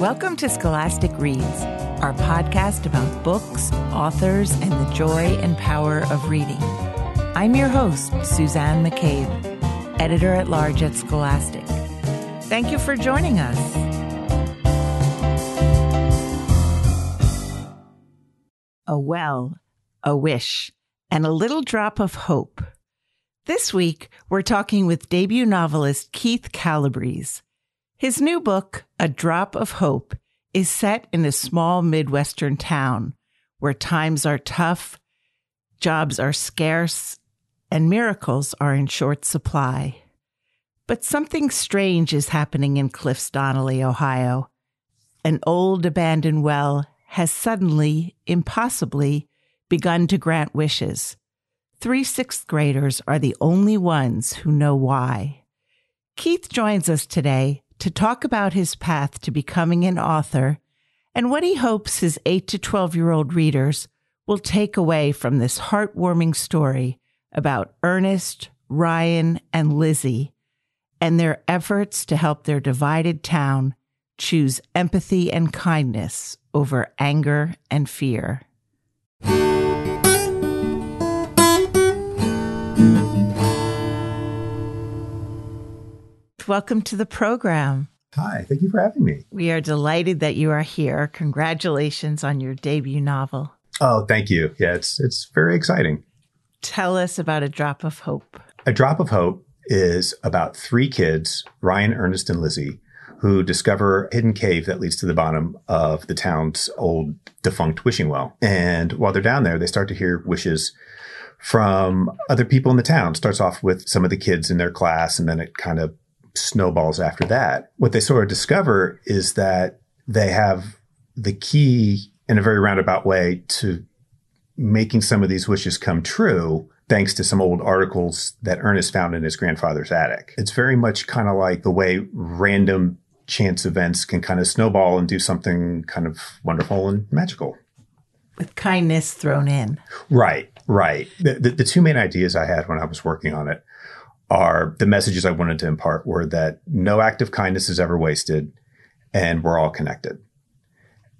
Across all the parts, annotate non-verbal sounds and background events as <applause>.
Welcome to Scholastic Reads, our podcast about books, authors, and the joy and power of reading. I'm your host, Suzanne McCabe, editor at large at Scholastic. Thank you for joining us. A well, a wish, and a little drop of hope. This week, we're talking with debut novelist Keith Calabrese. His new book, A Drop of Hope, is set in a small Midwestern town where times are tough, jobs are scarce, and miracles are in short supply. But something strange is happening in Cliffs Donnelly, Ohio. An old abandoned well has suddenly, impossibly, begun to grant wishes. Three sixth graders are the only ones who know why. Keith joins us today to talk about his path to becoming an author and what he hopes his 8 to 12 year old readers will take away from this heartwarming story about Ernest, Ryan, and Lizzie and their efforts to help their divided town choose empathy and kindness over anger and fear. Welcome to the program. Hi, thank you for having me. We are delighted that you are here. Congratulations on your debut novel. Oh, thank you. Yeah, it's it's very exciting. Tell us about A Drop of Hope. A Drop of Hope is about three kids, Ryan, Ernest, and Lizzie, who discover a hidden cave that leads to the bottom of the town's old defunct wishing well. And while they're down there, they start to hear wishes from other people in the town. Starts off with some of the kids in their class, and then it kind of snowballs after that. What they sort of discover is that they have the key in a very roundabout way to making some of these wishes come true thanks to some old articles that Ernest found in his grandfather's attic. It's very much kind of like the way random chance events can kind of snowball and do something kind of wonderful and magical. With kindness thrown in. Right, right. The, the, the two main ideas I had when I was working on it are the messages I wanted to impart were that no act of kindness is ever wasted and we're all connected.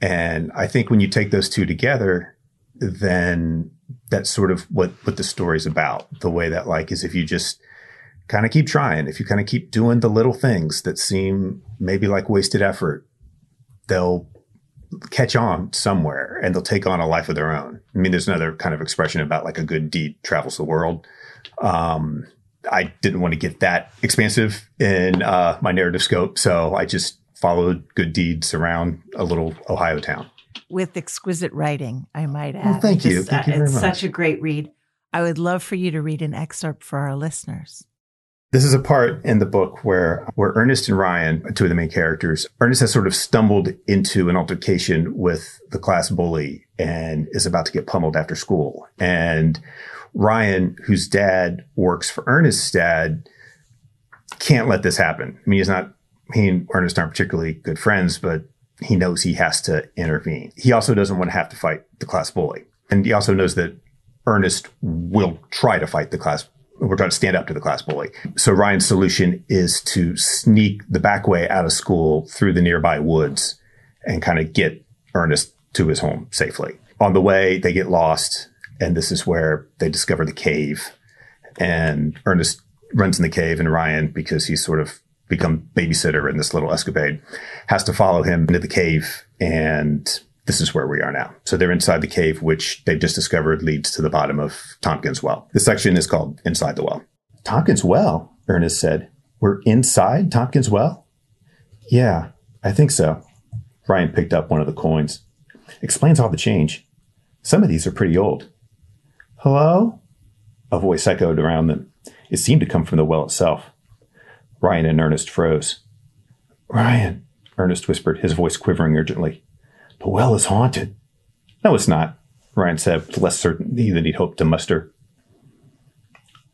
And I think when you take those two together, then that's sort of what, what the story's about. The way that like is if you just kind of keep trying, if you kind of keep doing the little things that seem maybe like wasted effort, they'll catch on somewhere and they'll take on a life of their own. I mean, there's another kind of expression about like a good deed travels the world. Um, I didn't want to get that expansive in uh, my narrative scope, so I just followed good deeds around a little Ohio town with exquisite writing. I might add. Well, thank you. thank you uh, it's much. such a great read. I would love for you to read an excerpt for our listeners. This is a part in the book where where Ernest and Ryan, two of the main characters, Ernest has sort of stumbled into an altercation with the class bully and is about to get pummeled after school. And Ryan, whose dad works for Ernest's dad, can't let this happen. I mean, he's not, he and Ernest aren't particularly good friends, but he knows he has to intervene. He also doesn't want to have to fight the class bully. And he also knows that Ernest will try to fight the class we're trying to stand up to the class bully. So Ryan's solution is to sneak the back way out of school through the nearby woods and kind of get Ernest to his home safely. On the way, they get lost and this is where they discover the cave. And Ernest runs in the cave, and Ryan, because he's sort of become babysitter in this little escapade, has to follow him into the cave. And this is where we are now. So they're inside the cave, which they've just discovered leads to the bottom of Tompkins Well. This section is called Inside the Well. Tompkins Well, Ernest said. We're inside Tompkins Well? Yeah, I think so. Ryan picked up one of the coins. Explains all the change. Some of these are pretty old. Hello? A voice echoed around them. It seemed to come from the well itself. Ryan and Ernest froze. Ryan, Ernest whispered, his voice quivering urgently. The well is haunted. No, it's not, Ryan said with less certainty than he'd hoped to muster.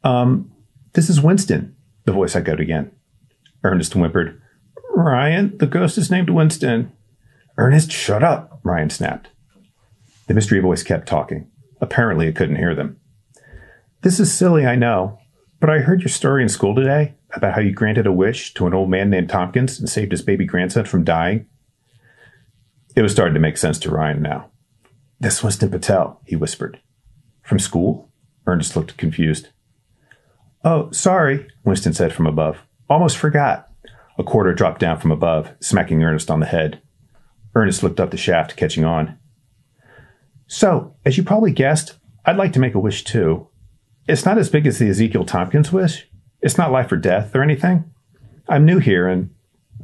Um, this is Winston, the voice echoed again. Ernest whimpered. Ryan, the ghost is named Winston. Ernest, shut up, Ryan snapped. The mystery voice kept talking. Apparently, it couldn't hear them. This is silly, I know, but I heard your story in school today about how you granted a wish to an old man named Tompkins and saved his baby grandson from dying. It was starting to make sense to Ryan now. That's Winston Patel, he whispered. From school? Ernest looked confused. Oh, sorry, Winston said from above. Almost forgot. A quarter dropped down from above, smacking Ernest on the head. Ernest looked up the shaft, catching on. So, as you probably guessed, I'd like to make a wish too. It's not as big as the Ezekiel Tompkins wish. It's not life or death or anything. I'm new here and,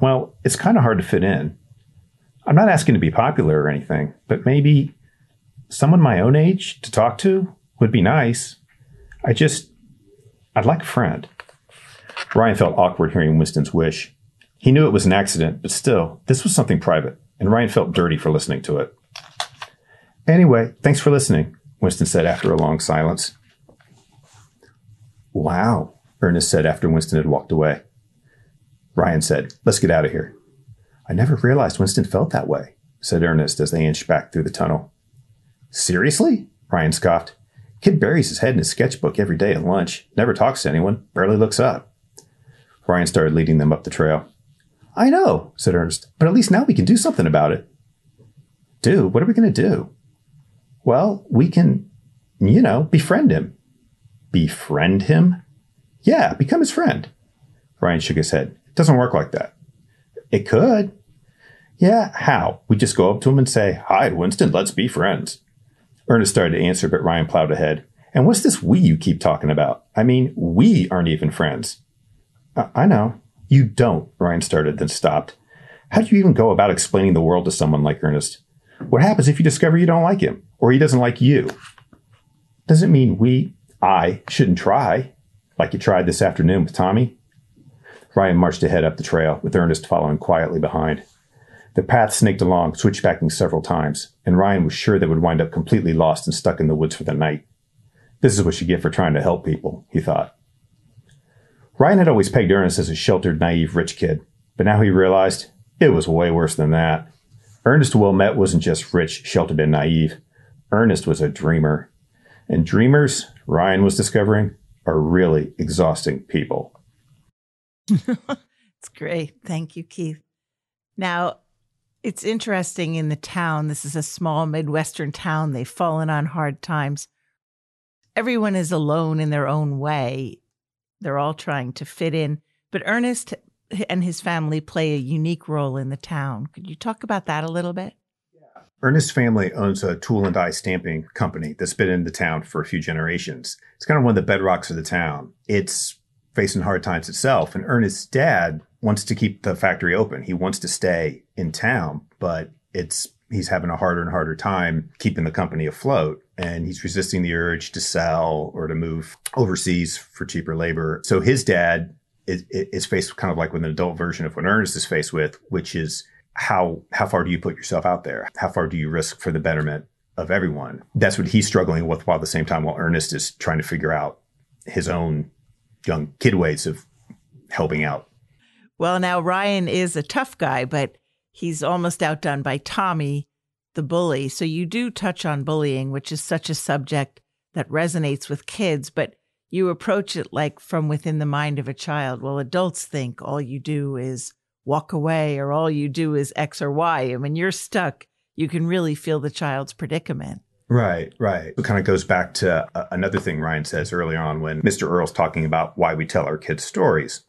well, it's kind of hard to fit in. I'm not asking to be popular or anything, but maybe someone my own age to talk to would be nice. I just, I'd like a friend. Ryan felt awkward hearing Winston's wish. He knew it was an accident, but still, this was something private, and Ryan felt dirty for listening to it. Anyway, thanks for listening, Winston said after a long silence. Wow, Ernest said after Winston had walked away. Ryan said, Let's get out of here. I never realized Winston felt that way, said Ernest as they inched back through the tunnel. Seriously? Ryan scoffed. Kid buries his head in his sketchbook every day at lunch, never talks to anyone, barely looks up. Ryan started leading them up the trail. I know, said Ernest, but at least now we can do something about it. Do? What are we going to do? Well, we can, you know, befriend him. Befriend him? Yeah, become his friend. Ryan shook his head. It doesn't work like that. It could. Yeah, how? We just go up to him and say, Hi, Winston, let's be friends. Ernest started to answer, but Ryan plowed ahead. And what's this we you keep talking about? I mean, we aren't even friends. I, I know. You don't, Ryan started, then stopped. How do you even go about explaining the world to someone like Ernest? What happens if you discover you don't like him or he doesn't like you? Doesn't mean we, I, shouldn't try, like you tried this afternoon with Tommy. Ryan marched ahead up the trail, with Ernest following quietly behind. The path snaked along, switchbacking several times, and Ryan was sure they would wind up completely lost and stuck in the woods for the night. This is what you get for trying to help people, he thought. Ryan had always pegged Ernest as a sheltered, naive rich kid, but now he realized it was way worse than that. Ernest Wilmette wasn't just rich, sheltered, and naive. Ernest was a dreamer. And dreamers, Ryan was discovering, are really exhausting people. <laughs> it's great. Thank you, Keith. Now, it's interesting in the town. This is a small Midwestern town. They've fallen on hard times. Everyone is alone in their own way. They're all trying to fit in. But Ernest and his family play a unique role in the town. Could you talk about that a little bit? Ernest's family owns a tool and die stamping company that's been in the town for a few generations. It's kind of one of the bedrocks of the town. It's facing hard times itself. And Ernest's dad wants to keep the factory open. He wants to stay in town, but it's he's having a harder and harder time keeping the company afloat and he's resisting the urge to sell or to move overseas for cheaper labor. So his dad is, is faced kind of like with an adult version of what Ernest is faced with, which is how how far do you put yourself out there? How far do you risk for the betterment of everyone? That's what he's struggling with while at the same time while Ernest is trying to figure out his own young kid ways of helping out. Well, now Ryan is a tough guy, but he's almost outdone by Tommy, the bully. So you do touch on bullying, which is such a subject that resonates with kids, but you approach it like from within the mind of a child. Well, adults think all you do is walk away or all you do is X or Y. And when you're stuck, you can really feel the child's predicament. Right, right. It kind of goes back to uh, another thing Ryan says early on when Mr. Earl's talking about why we tell our kids stories.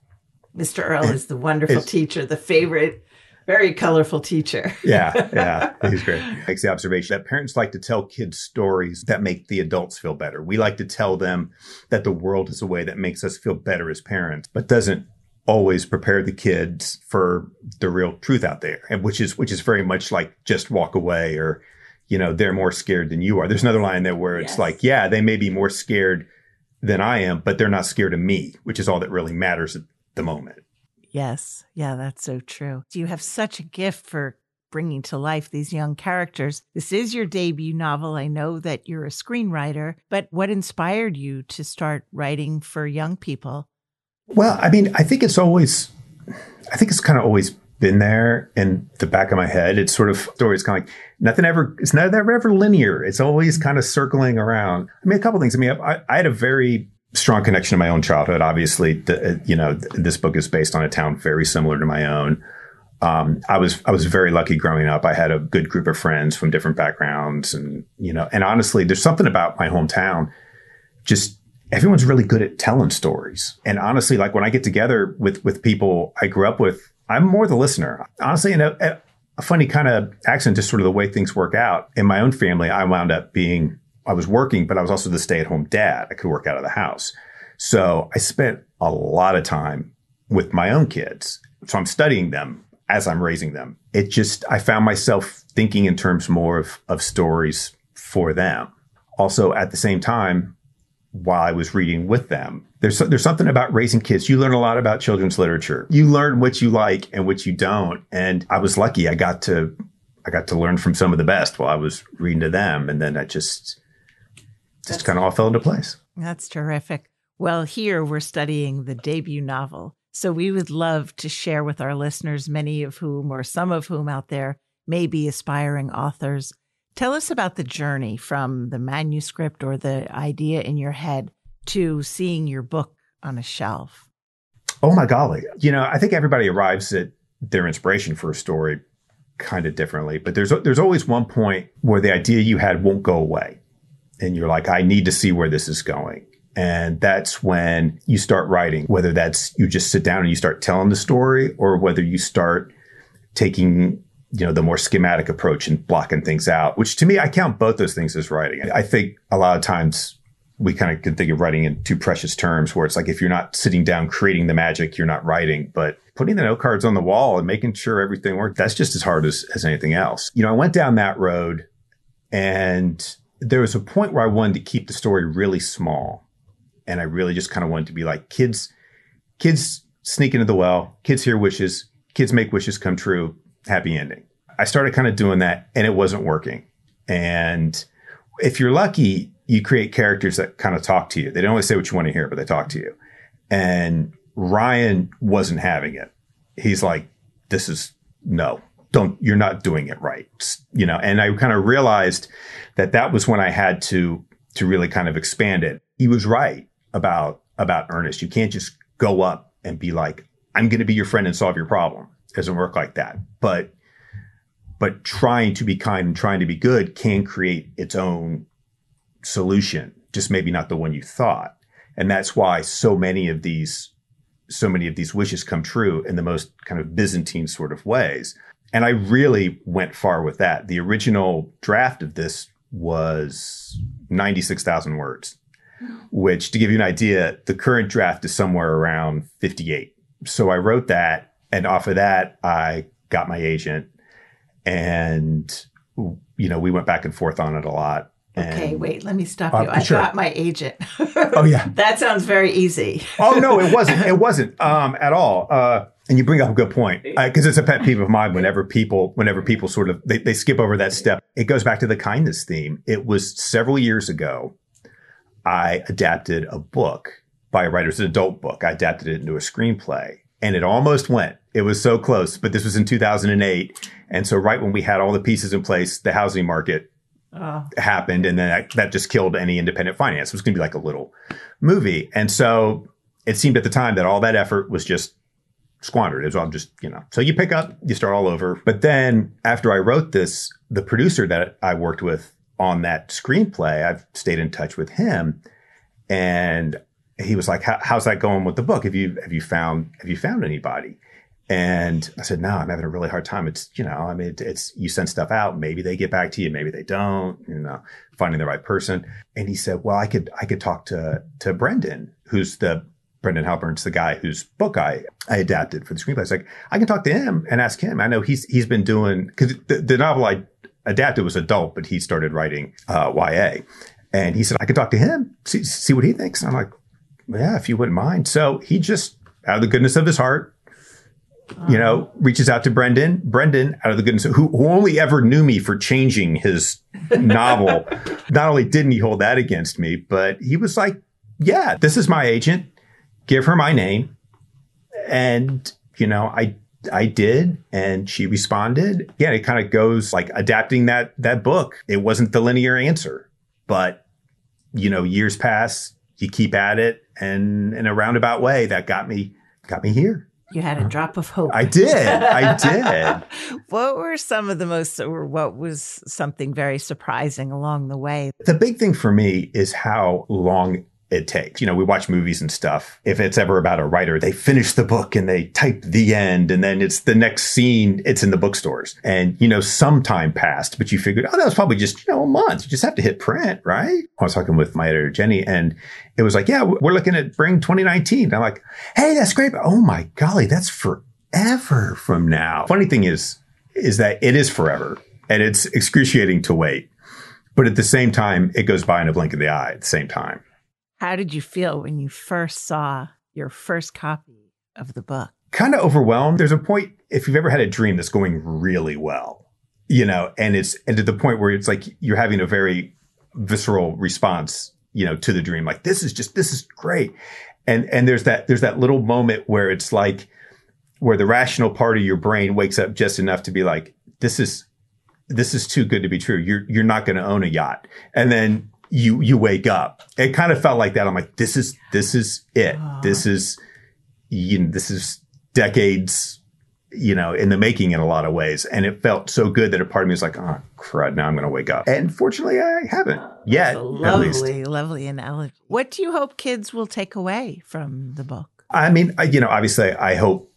Mr. Earl is the wonderful teacher, the favorite, very colorful teacher. <laughs> yeah, yeah, he's great. Makes the observation that parents like to tell kids stories that make the adults feel better. We like to tell them that the world is a way that makes us feel better as parents, but doesn't always prepare the kids for the real truth out there, and which is which is very much like just walk away or you know, they're more scared than you are. There's another line there where it's yes. like, yeah, they may be more scared than I am, but they're not scared of me, which is all that really matters at the moment. Yes. Yeah, that's so true. You have such a gift for bringing to life these young characters. This is your debut novel. I know that you're a screenwriter, but what inspired you to start writing for young people? Well, I mean, I think it's always, I think it's kind of always been there in the back of my head. It's sort of stories kind of like nothing ever, it's never ever linear. It's always kind of circling around. I mean, a couple things. I mean, I, I had a very strong connection to my own childhood. Obviously, the, you know, this book is based on a town very similar to my own. Um, I was I was very lucky growing up. I had a good group of friends from different backgrounds, and you know, and honestly, there's something about my hometown. Just everyone's really good at telling stories, and honestly, like when I get together with with people I grew up with, I'm more the listener. Honestly, in a, a funny kind of accent, just sort of the way things work out. In my own family, I wound up being I was working, but I was also the stay at home dad. I could work out of the house, so I spent a lot of time with my own kids. So I'm studying them as I'm raising them. It just, I found myself thinking in terms more of, of stories for them. Also, at the same time, while I was reading with them, there's, there's something about raising kids. You learn a lot about children's literature. You learn what you like and what you don't. And I was lucky. I got to, I got to learn from some of the best while I was reading to them. And then I just, just kind of all fell into place. That's terrific. Well, here we're studying the debut novel so we would love to share with our listeners, many of whom or some of whom out there may be aspiring authors. Tell us about the journey from the manuscript or the idea in your head to seeing your book on a shelf. Oh my golly. You know, I think everybody arrives at their inspiration for a story kind of differently, but there's there's always one point where the idea you had won't go away. And you're like, I need to see where this is going. And that's when you start writing, whether that's you just sit down and you start telling the story or whether you start taking, you know, the more schematic approach and blocking things out, which to me, I count both those things as writing. I think a lot of times we kind of can think of writing in two precious terms where it's like if you're not sitting down creating the magic, you're not writing, but putting the note cards on the wall and making sure everything works, that's just as hard as, as anything else. You know, I went down that road and there was a point where I wanted to keep the story really small and I really just kind of wanted to be like kids, kids sneak into the well, kids hear wishes, kids make wishes come true, happy ending. I started kind of doing that and it wasn't working. And if you're lucky, you create characters that kind of talk to you. They don't always say what you want to hear, but they talk to you. And Ryan wasn't having it. He's like, this is no, don't, you're not doing it right. You know, and I kind of realized that that was when I had to, to really kind of expand it. He was right about about Ernest. You can't just go up and be like, "I'm going to be your friend and solve your problem." Doesn't work like that. But but trying to be kind and trying to be good can create its own solution, just maybe not the one you thought. And that's why so many of these so many of these wishes come true in the most kind of Byzantine sort of ways. And I really went far with that. The original draft of this was 96,000 words which to give you an idea, the current draft is somewhere around 58. So I wrote that. And off of that, I got my agent and, you know, we went back and forth on it a lot. Okay, wait, let me stop uh, you. I sure. got my agent. <laughs> oh yeah. that sounds very easy. <laughs> oh no, it wasn't. It wasn't um, at all. Uh, and you bring up a good point because uh, it's a pet peeve of mine. Whenever people, whenever people sort of they, they skip over that step, it goes back to the kindness theme. It was several years ago. I adapted a book by a writer. It's an adult book. I adapted it into a screenplay and it almost went. It was so close, but this was in 2008. And so right when we had all the pieces in place, the housing market uh. happened and then that, that, just killed any independent finance. It was going to be like a little movie. And so it seemed at the time that all that effort was just squandered. It was all just, you know, so you pick up, you start all over. But then after I wrote this, the producer that I worked with on that screenplay, I've stayed in touch with him, and he was like, "How's that going with the book? Have you have you found have you found anybody?" And I said, "No, I'm having a really hard time. It's you know, I mean, it's you send stuff out, maybe they get back to you, maybe they don't. You know, finding the right person." And he said, "Well, I could I could talk to to Brendan, who's the Brendan Halpin's the guy whose book I, I adapted for the screenplay. It's like, I can talk to him and ask him. I know he's, he's been doing, cause the, the novel I adapted was adult, but he started writing uh, YA. And he said, I could talk to him, see, see what he thinks. And I'm like, yeah, if you wouldn't mind. So he just, out of the goodness of his heart, you know, uh-huh. reaches out to Brendan. Brendan, out of the goodness, of, who, who only ever knew me for changing his novel, <laughs> not only didn't he hold that against me, but he was like, yeah, this is my agent. Give her my name. And, you know, I I did, and she responded. Yeah, it kind of goes like adapting that that book. It wasn't the linear answer, but you know, years pass, you keep at it, and in a roundabout way, that got me got me here. You had a drop of hope. I did. I did. <laughs> what were some of the most, or what was something very surprising along the way? The big thing for me is how long it takes. You know, we watch movies and stuff. If it's ever about a writer, they finish the book and they type the end and then it's the next scene, it's in the bookstores. And, you know, some time passed, but you figured, oh, that was probably just, you know, a month. You just have to hit print, right? I was talking with my editor, Jenny, and it was like, yeah, we're looking at spring 2019. And I'm like, hey, that's great. But oh my golly, that's forever from now. Funny thing is, is that it is forever and it's excruciating to wait. But at the same time, it goes by in a blink of the eye at the same time. How did you feel when you first saw your first copy of the book? Kind of overwhelmed. There's a point, if you've ever had a dream that's going really well, you know, and it's and to the point where it's like you're having a very visceral response, you know, to the dream. Like, this is just, this is great. And and there's that there's that little moment where it's like where the rational part of your brain wakes up just enough to be like, this is this is too good to be true. You're you're not going to own a yacht. And then you you wake up. It kind of felt like that. I'm like, this is this is it. Oh. This is you know, this is decades you know, in the making in a lot of ways. And it felt so good that a part of me was like, oh, crud, now I'm going to wake up. And fortunately, I haven't yet. lovely, lovely analogy. What do you hope kids will take away from the book? I mean, you know, obviously, I hope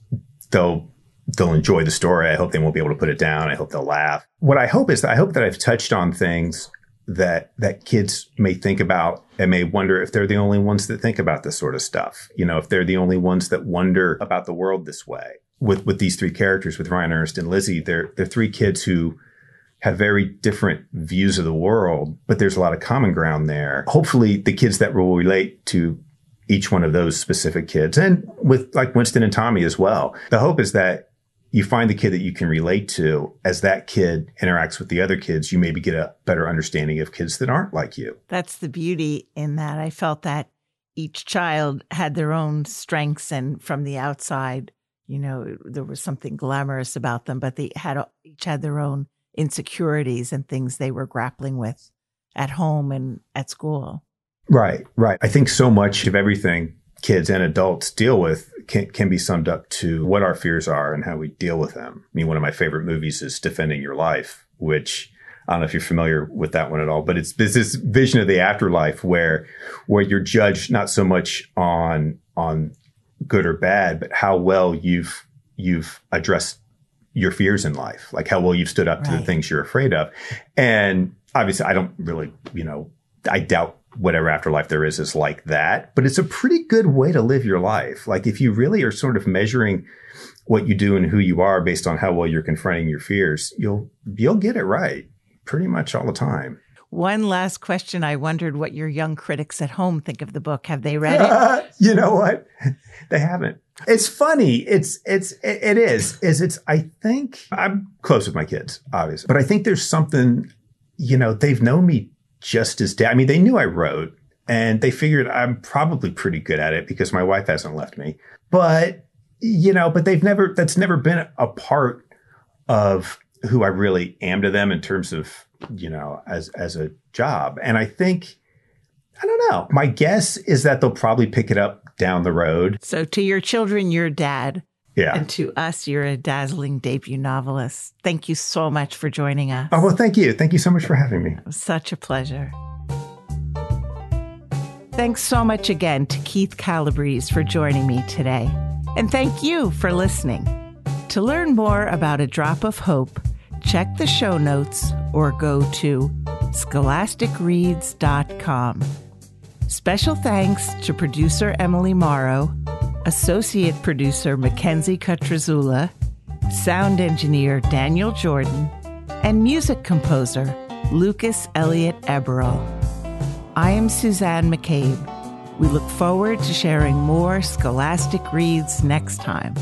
they'll they'll enjoy the story. I hope they won't be able to put it down. I hope they'll laugh. What I hope is that I hope that I've touched on things that that kids may think about and may wonder if they're the only ones that think about this sort of stuff. You know, if they're the only ones that wonder about the world this way. With with these three characters, with Ryan, Ernest and Lizzie, they're they're three kids who have very different views of the world, but there's a lot of common ground there. Hopefully, the kids that will relate to each one of those specific kids, and with like Winston and Tommy as well. The hope is that you find the kid that you can relate to as that kid interacts with the other kids you maybe get a better understanding of kids that aren't like you. That's the beauty in that. I felt that each child had their own strengths and from the outside you know there was something glamorous about them but they had each had their own insecurities and things they were grappling with at home and at school. Right right. I think so much of everything kids and adults deal with can, can be summed up to what our fears are and how we deal with them. I mean, one of my favorite movies is Defending Your Life, which I don't know if you're familiar with that one at all, but it's, it's this vision of the afterlife where, where you're judged not so much on, on good or bad, but how well you've, you've addressed your fears in life, like how well you've stood up right. to the things you're afraid of. And obviously I don't really, you know, I doubt whatever afterlife there is is like that. But it's a pretty good way to live your life. Like if you really are sort of measuring what you do and who you are based on how well you're confronting your fears, you'll you'll get it right pretty much all the time. One last question. I wondered what your young critics at home think of the book. Have they read it? <laughs> you know what? <laughs> They haven't. It's funny. It's it's it is. Is it's I think I'm close with my kids, obviously. But I think there's something, you know, they've known me just as I mean, they knew I wrote and they figured I'm probably pretty good at it because my wife hasn't left me. But, you know, but they've never, that's never been a part of who I really am to them in terms of, you know, as, as a job. And I think, I don't know. My guess is that they'll probably pick it up down the road. So to your children, your dad. Yeah. And to us, you're a dazzling debut novelist. Thank you so much for joining us. Oh, well, thank you. Thank you so much for having me. Such a pleasure. Thanks so much again to Keith Calabrese for joining me today. And thank you for listening. To learn more about A Drop of Hope, check the show notes or go to scholasticreads.com. Special thanks to producer Emily Morrow associate producer Mackenzie Cutruzzula, sound engineer Daniel Jordan, and music composer Lucas Elliot Eberl. I am Suzanne McCabe. We look forward to sharing more scholastic reads next time.